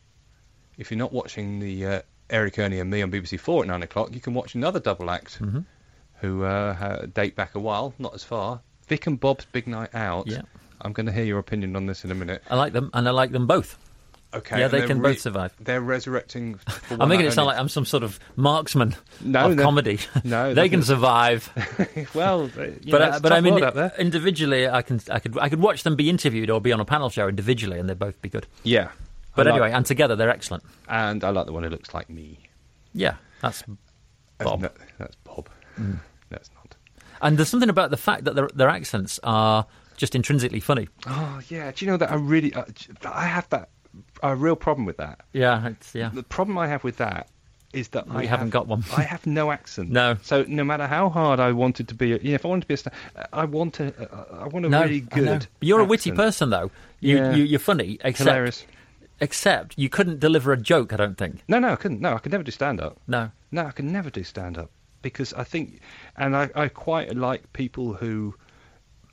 If you're not watching the uh, Eric Ernie and me on BBC Four at nine o'clock, you can watch another double act, Mhm. who uh, date back a while, not as far. Vic and Bob's Big Night Out. Yeah. I'm going to hear your opinion on this in a minute. I like them, and I like them both. Okay. Yeah, they can both survive. They're resurrecting. I'm making it sound like I'm some sort of marksman No, of comedy. No, they can survive. well, but know, uh, but I mean, world out there. individually, I can I could I could watch them be interviewed or be on a panel show individually, and they'd both be good. Yeah. But like- anyway, and together they're excellent. and I like the one who looks like me. Yeah, that's Bob. Mm. that's Bob. That's not. and there's something about the fact that their their accents are just intrinsically funny. Oh yeah. Do you know that I really uh, I have that a real problem with that. Yeah, it's yeah. The problem I have with that is that We I haven't have, got one. I have no accent. No. So no matter how hard I wanted to be, you know, if I wanted to be a star, I want to. Uh, I want a No, really good. You're a witty person, though. You, Yeah. you you're funny, except Hilarious. except you couldn't deliver a joke. I don't think. No, no, I couldn't. No, I could never do stand up. No. No, I could never do stand up because I think, and I, I quite like people who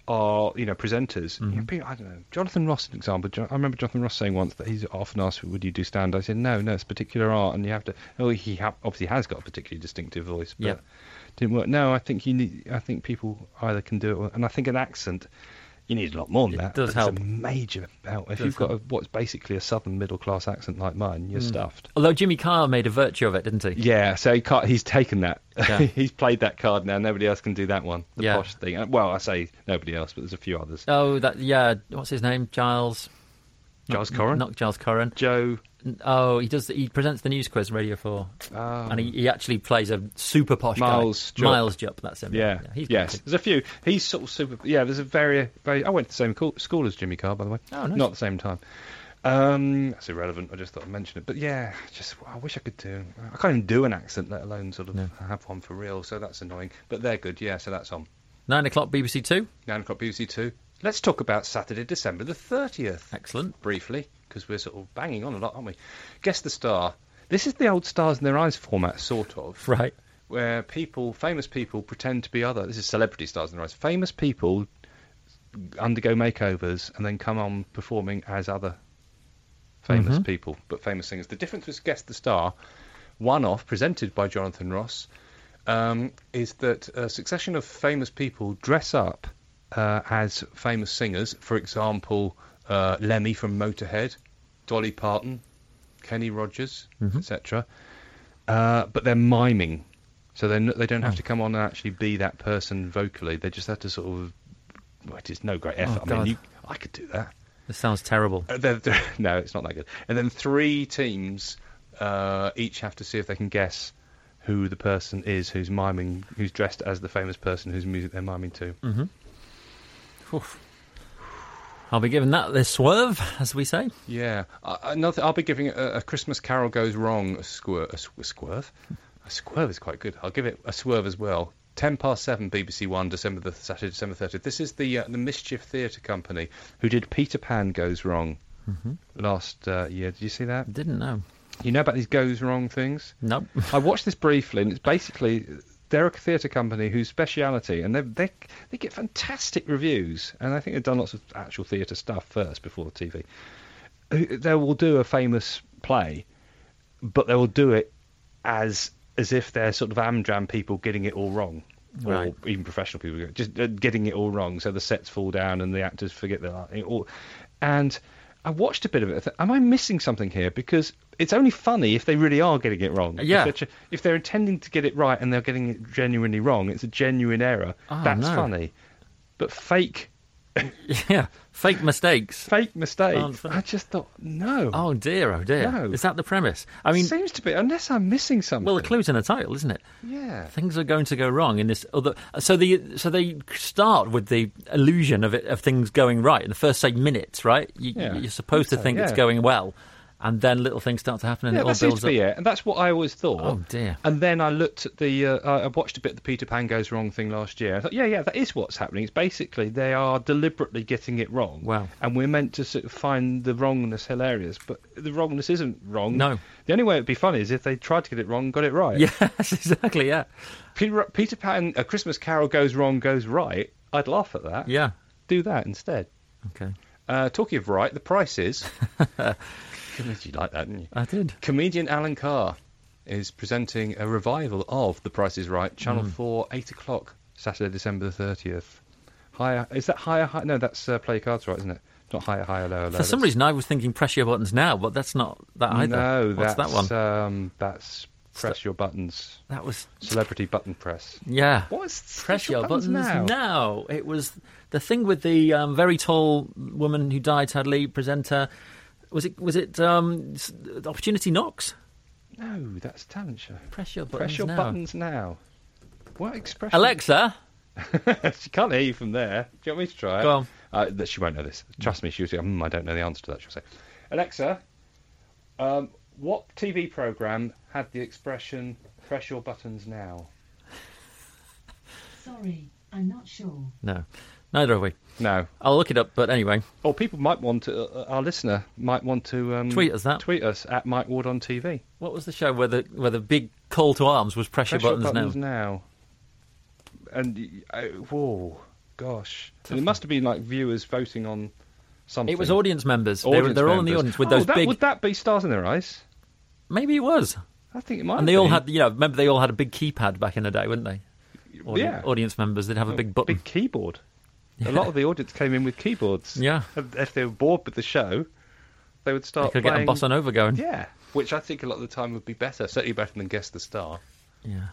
are, you know, presenters. You mm-hmm. know, people, I don't know. Jonathan Ross, an example. I remember Jonathan Ross saying once that he's often asked, "Would you do stand?" I said, "No, no, it's particular art, and you have to." Oh, he ha- obviously has got a particularly distinctive voice, but Yeah. didn't work. No, I think you need. I think people either can do it, or, and I think an accent. You need a lot more than It that. does help. It's a major help. If you've got a, what's basically a southern middle class accent like mine, you're stuffed. Although Jimmy Carr made a virtue of it, didn't he? Yeah, so he he's taken that. Yeah. he's played that card now. Nobody else can do that one. The Yeah. posh thing. Uh, Well, I say nobody else, but there's a few others. Oh, that yeah. What's his name? Giles. Giles Not- Coren? Not Giles Coren. Joe. Oh, he does. He presents the news quiz, Radio Four, Oh. and he, he actually plays a super posh Miles guy. Jupp. Miles Jupp. That's him. yeah. he's yes. too. There's a few. He's sort of super. Yeah. There's a very. very I went to the same school as Jimmy Carr, by the way. Oh, nice. Not the same time. Um, that's irrelevant. I just thought I'd mention it. But yeah, just I wish I could do. I can't even do an accent, let alone sort of No. have one for real. So that's annoying. But they're good. Yeah. So that's on Nine o'clock, BBC Two. nine o'clock BBC Two. Let's talk about Saturday, December the thirtieth, Excellent. briefly, because we're sort of banging on a lot, aren't we? Guess the star. This is the old stars in their eyes format, sort of. Right. where people, famous people, pretend to be other. This is celebrity stars in their eyes. Famous people undergo makeovers and then come on performing as other famous Mhm. people, but famous singers. The difference with Guess the Star, one off, presented by Jonathan Ross, um, is that a succession of famous people dress up uh, as famous singers. For example, uh, Lemmy from Motorhead, Dolly Parton, Kenny Rogers, Mhm. etc. Uh, but they're miming, so they they don't have Oh. to come on and actually be that person vocally. They just have to sort of. Well, it is no great effort. I mean, you, I could do that. This sounds terrible. Uh, they're- they're- no, it's not that good. And then three teams uh, each have to see if they can guess who the person is who's miming, who's dressed as the famous person whose music they're miming to. Mm-hmm. I'll be giving that the swerve, as we say. Yeah, another. I'll be giving a, a Christmas Carol goes wrong a swerve. A, sw- a swerve. A swerve is quite good. I'll give it a swerve as well. Ten past seven, BBC One, December the Saturday, December thirtieth. This is the uh, the Mischief Theatre Company who did Peter Pan goes wrong Mm-hmm. last uh, year. Did you see that? Didn't know. You know about these goes wrong things? Nope. I watched this briefly, and it's basically they're a theatre company whose speciality, and they they they get fantastic reviews, and I think they've done lots of actual theatre stuff first before the TV. They will do a famous play, but they will do it as as if they're sort of Amdram people getting it all wrong. Right. Or even professional people just uh, getting it all wrong, so the sets fall down and the actors forget their. And I watched a bit of it. I thought, Am I missing something here? Because it's only funny if they really are getting it wrong. Yeah. If they're, if they're intending to get it right and they're getting it genuinely wrong, it's a genuine error. Oh, That's no. funny. But fake, yeah. Fake mistakes. fake mistakes. I just thought no. Oh dear, oh dear. No. Is that the premise? I mean, seems to be unless I'm missing something. well, the clue's in the title, isn't it? Yeah. Things are going to go wrong in this other. So the so they start with the illusion of it of things going right in the first say minutes, right? You, Yeah. You're supposed to So, think it's going well, and then little things start to happen, and Yeah, it all that seems builds to be up. it, and that's what I always thought. Oh dear. And then I looked at the, uh, I I watched a bit of the Peter Pan goes wrong thing last year. I thought, yeah, yeah, that is what's happening. It's basically they are deliberately getting it wrong. Wow. And we're meant to sort of find the wrongness hilarious, but the wrongness isn't wrong. No. The only way it'd be funny is if they tried to get it wrong, and got it right. Yes, exactly. Yeah. Peter, Peter Pan, A Christmas Carol goes wrong, goes right. I'd laugh at that. Yeah. Do that instead. Okay. Uh, talking of right, the price is. Goodness, you like that, didn't you? I did. Comedian Alan Carr is presenting a revival of The Price is Right, Channel Mm. 4, 8 o'clock, Saturday, December the 30th. Higher, is that higher, high? No, that's uh, Play Cards Right, isn't it? Not higher, higher, lower, lower. For some reason, I was thinking press your buttons now, but that's not that either. No, What's that's, that one? Um, that's Press Your Buttons. that was Celebrity Button Press. yeah. What's Press your buttons, now. It was the thing with the um, very tall woman who died sadly. Presenter was it? Was it um, Opportunity Knocks? No, that's Talent Show. Press your buttons Press Your now. Buttons now. What expression? Alexa, she can't hear you from there. Do you want me to try it? Go on. Uh, she won't know this. Trust me, she'll say, mm, I don't know the answer to that. She'll say, Alexa, um, what TV program had the expression "press your buttons now"? Sorry, I'm not sure. no, neither are we. No. I'll look it up. But anyway, Or people might want to. Uh, our listener might want to um, Tweet us that. Tweet us at Mike Ward on TV. what was the show where the where the big call to arms was pressure, Press your buttons, now? now. And uh, whoa, gosh, and it must have been like viewers voting on something. It was audience members. they were, they're all in the audience with Oh, those that, big. Would that be stars in their eyes? Maybe it was. I think it might. And have they all had, you know, remember they all had a big keypad back in the day, wouldn't they? Audi- yeah. Audience members, they'd have a big button. big keyboard. A lot of the audience came in with keyboards. Yeah. And If they were bored with the show, they would They start could get a playing. bossa nova going. Yeah, which I think a lot of the time would be better. Certainly better than Guess the Star. Yeah.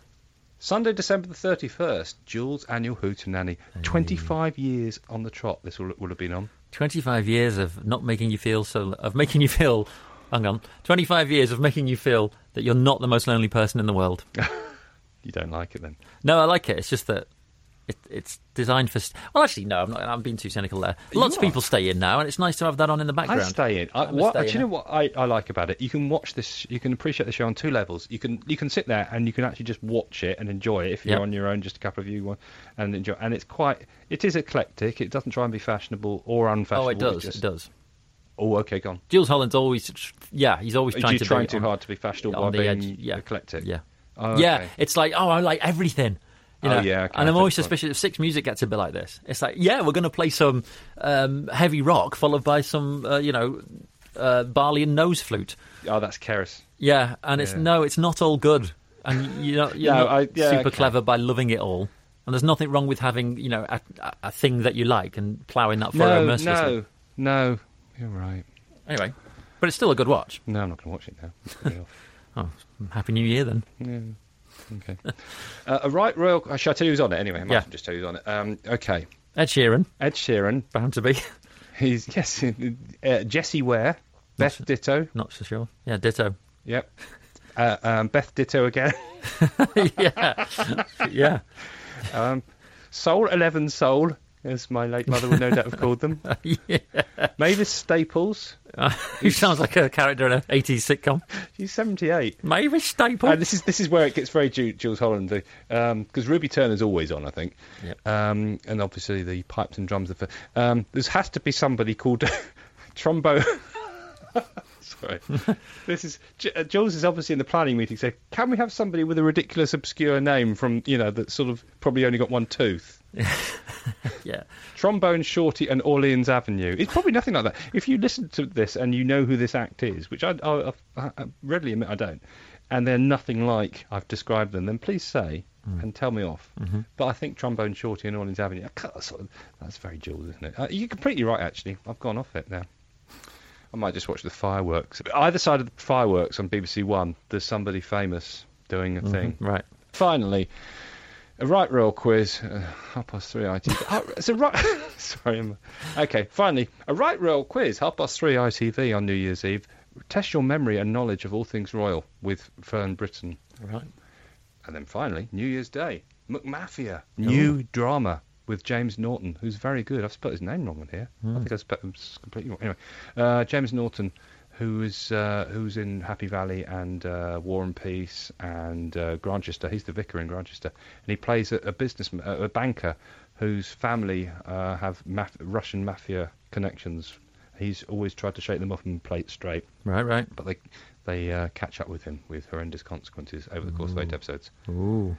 Sunday, December the 31st, Jools' annual Hootenanny. 25 years on the trot this will, will have been on. 25 years of not making you feel so of making you feel hang on 25 years of making you feel that you're not the most lonely person in the world You don't like it then? no i like it it's just that It, it's designed for. St- well, actually, no, I'm not. I'm being too cynical there. Lots of are. people stay in now, and it's nice to have that on in the background. I stay in. I, what, stay do you know in. what I, I like about it? You can watch this. You can appreciate the show on two levels. You can you can sit there and you can actually just watch it and enjoy it if you're Yep. on your own, just a couple of you, one- and enjoy. And it's quite. It is eclectic. It doesn't try and be fashionable or unfashionable. Oh, it does. just- It does. Oh, okay, gone. Jools Holland's always, yeah, he's always trying to trying be too on- hard to be fashionable on by being edge. Yeah, eclectic. Yeah, Oh, yeah. It's like, oh, I like everything. You Oh, yeah, okay, and I I'm always suspicious if Six Music gets a bit like this. It's like, yeah, we're going to play some um, heavy rock followed by some, uh, you know, uh, barley and nose flute. Oh, that's Cerys. Yeah, and it's Yeah. no, it's not all good, and you know, you're No, not I- yeah, super okay. clever by loving it all. And there's nothing wrong with having, you know, a, a- thing that you like and ploughing that furrow No, mercilessly. no, no. You're right. Anyway, but it's still a good watch. No, I'm not going to watch it now. Put it off. Oh, happy New Year then. Yeah. Okay. uh, a right royal. uh, Shall I tell you who's on it anyway? I might Yeah. just tell you who's on it. Um, okay. Ed Sheeran, Ed Sheeran. bound to be. He's yes. Uh, Jessie Ware. Beth Not- Ditto. Not so sure. Yeah, ditto. Yep. Uh, um, Beth Ditto again. yeah, yeah. Um, Soul Eleven Soul, as my late mother would no doubt have called them. yeah. Mavis Staples. He sounds like a character in an 80s sitcom. She's seventy-eight. Mavis Staples. And this is this is where it gets very Ju- Jools Holland because Ruby Turner's always on, I think. Yep. Um, and obviously the pipes and drums. Of, um, there has to be somebody called Trombo. Sorry, this is J- uh, Jools is obviously in the planning meeting. Saying, can we have somebody with a ridiculous, obscure name from you know that sort of probably only got one tooth? yeah. Trombone Shorty and Orleans Avenue. It's probably nothing like that. If you listen to this and you know who this act is, which I, I, I, I readily admit I don't, and they're nothing like I've described them, then please say mm. and tell me off. Mm-hmm. But I think Trombone Shorty and Orleans Avenue, I can't- sort of- that's very Jools, isn't it? Uh, you're completely right, actually. I've gone off it now. I might just watch the fireworks. Either side of the fireworks on BBC One, there's somebody famous doing a mm-hmm. thing. Right. Finally, a right royal quiz. Uh, half past three ITV. oh, it's a right. Sorry. I'm- Okay. Finally, a right royal quiz. Half past three ITV on New Year's Eve. Test your memory and knowledge of all things royal with Fern Britton. Right. And then finally, New Year's Day. McMafia. New drama with James Norton, who's very good. I've spelled his name wrong on here. I think I spelled him completely wrong. Anyway, uh, James Norton, who is uh, who's in Happy Valley and uh, War and Peace and uh, Grantchester. He's the vicar in Grantchester, and he plays a, a businessman, a, banker whose family uh, have maf- Russian mafia connections. He's always tried to shake them off and play it straight, Right, right. but they they uh, catch up with him with horrendous consequences over the course of eight episodes. Ooh.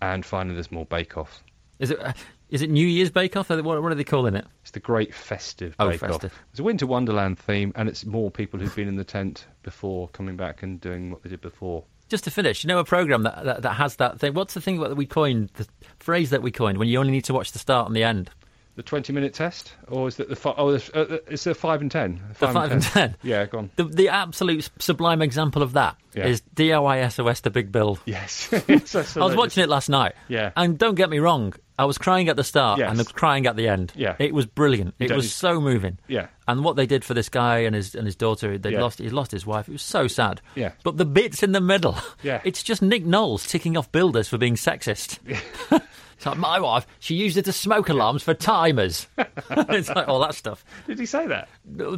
And finally, there's more Bake Off. Is it, uh, is it New Year's Bake Off? What, what are they calling it? It's the great festive Oh, Bake Off. festive. It's a Winter Wonderland theme, and it's more people who've been in the tent before coming back and doing what they did before. Just to finish, you know a program that, that that has that thing. What's the thing that we coined? The phrase that we coined when you only need to watch the start and the end. The 20 minute test? Or is it the fi- oh, the, uh, uh, it's the 5 and 10? The five and ten. Yeah, go on. The the absolute sublime example of that is Yeah. DIY SOS the Big Build. Yes. I was watching it last night. Yeah. And don't get me wrong, I was crying at the start Yes. and I was crying at the end. Yeah. It was brilliant. It was so moving. Yeah. And what they did for this guy and his and his daughter, they Yeah. lost he's lost his wife. It was so sad. Yeah. But the bits in the middle, Yeah. it's just Nick Knowles ticking off builders for being sexist. it's like my wife, she used it to smoke alarms for timers. it's like all that stuff. Did he say that?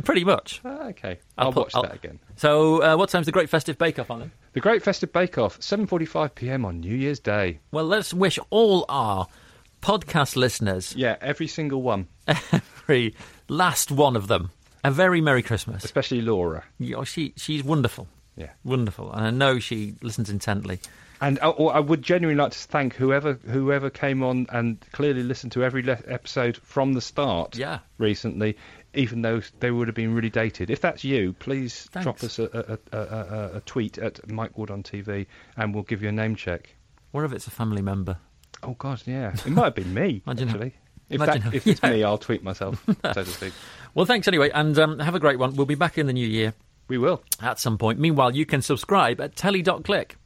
Pretty much. Ah, okay. I'll I'll, put- watch I'll- that again. So, uh, what time's the Great Festive Bake Off on then? The Great Festive Bake Off, 7.45 pm on New Year's Day. Well, let's wish all our podcast listeners, Yeah, every single one, every last one of them, a very Merry Christmas. especially Laura. Know, she she's wonderful, Yeah. wonderful, and I know she listens intently. And uh, or I would genuinely like to thank whoever whoever came on and clearly listened to every le- episode from the start. Yeah. Recently, even though they would have been really dated. If that's you, please Thanks. drop us a, a, a, a, a tweet at Mike Wood on TV, and we'll give you a name check. Or if it's a family member. Oh God, yeah, it might have been me Imagine how- actually. If, imagine that, if it's yeah. me, I'll tweet myself, so to speak. Well, thanks anyway, and um, have a great one. We'll be back in the new year We will. at some point. Meanwhile, you can subscribe at telly.click.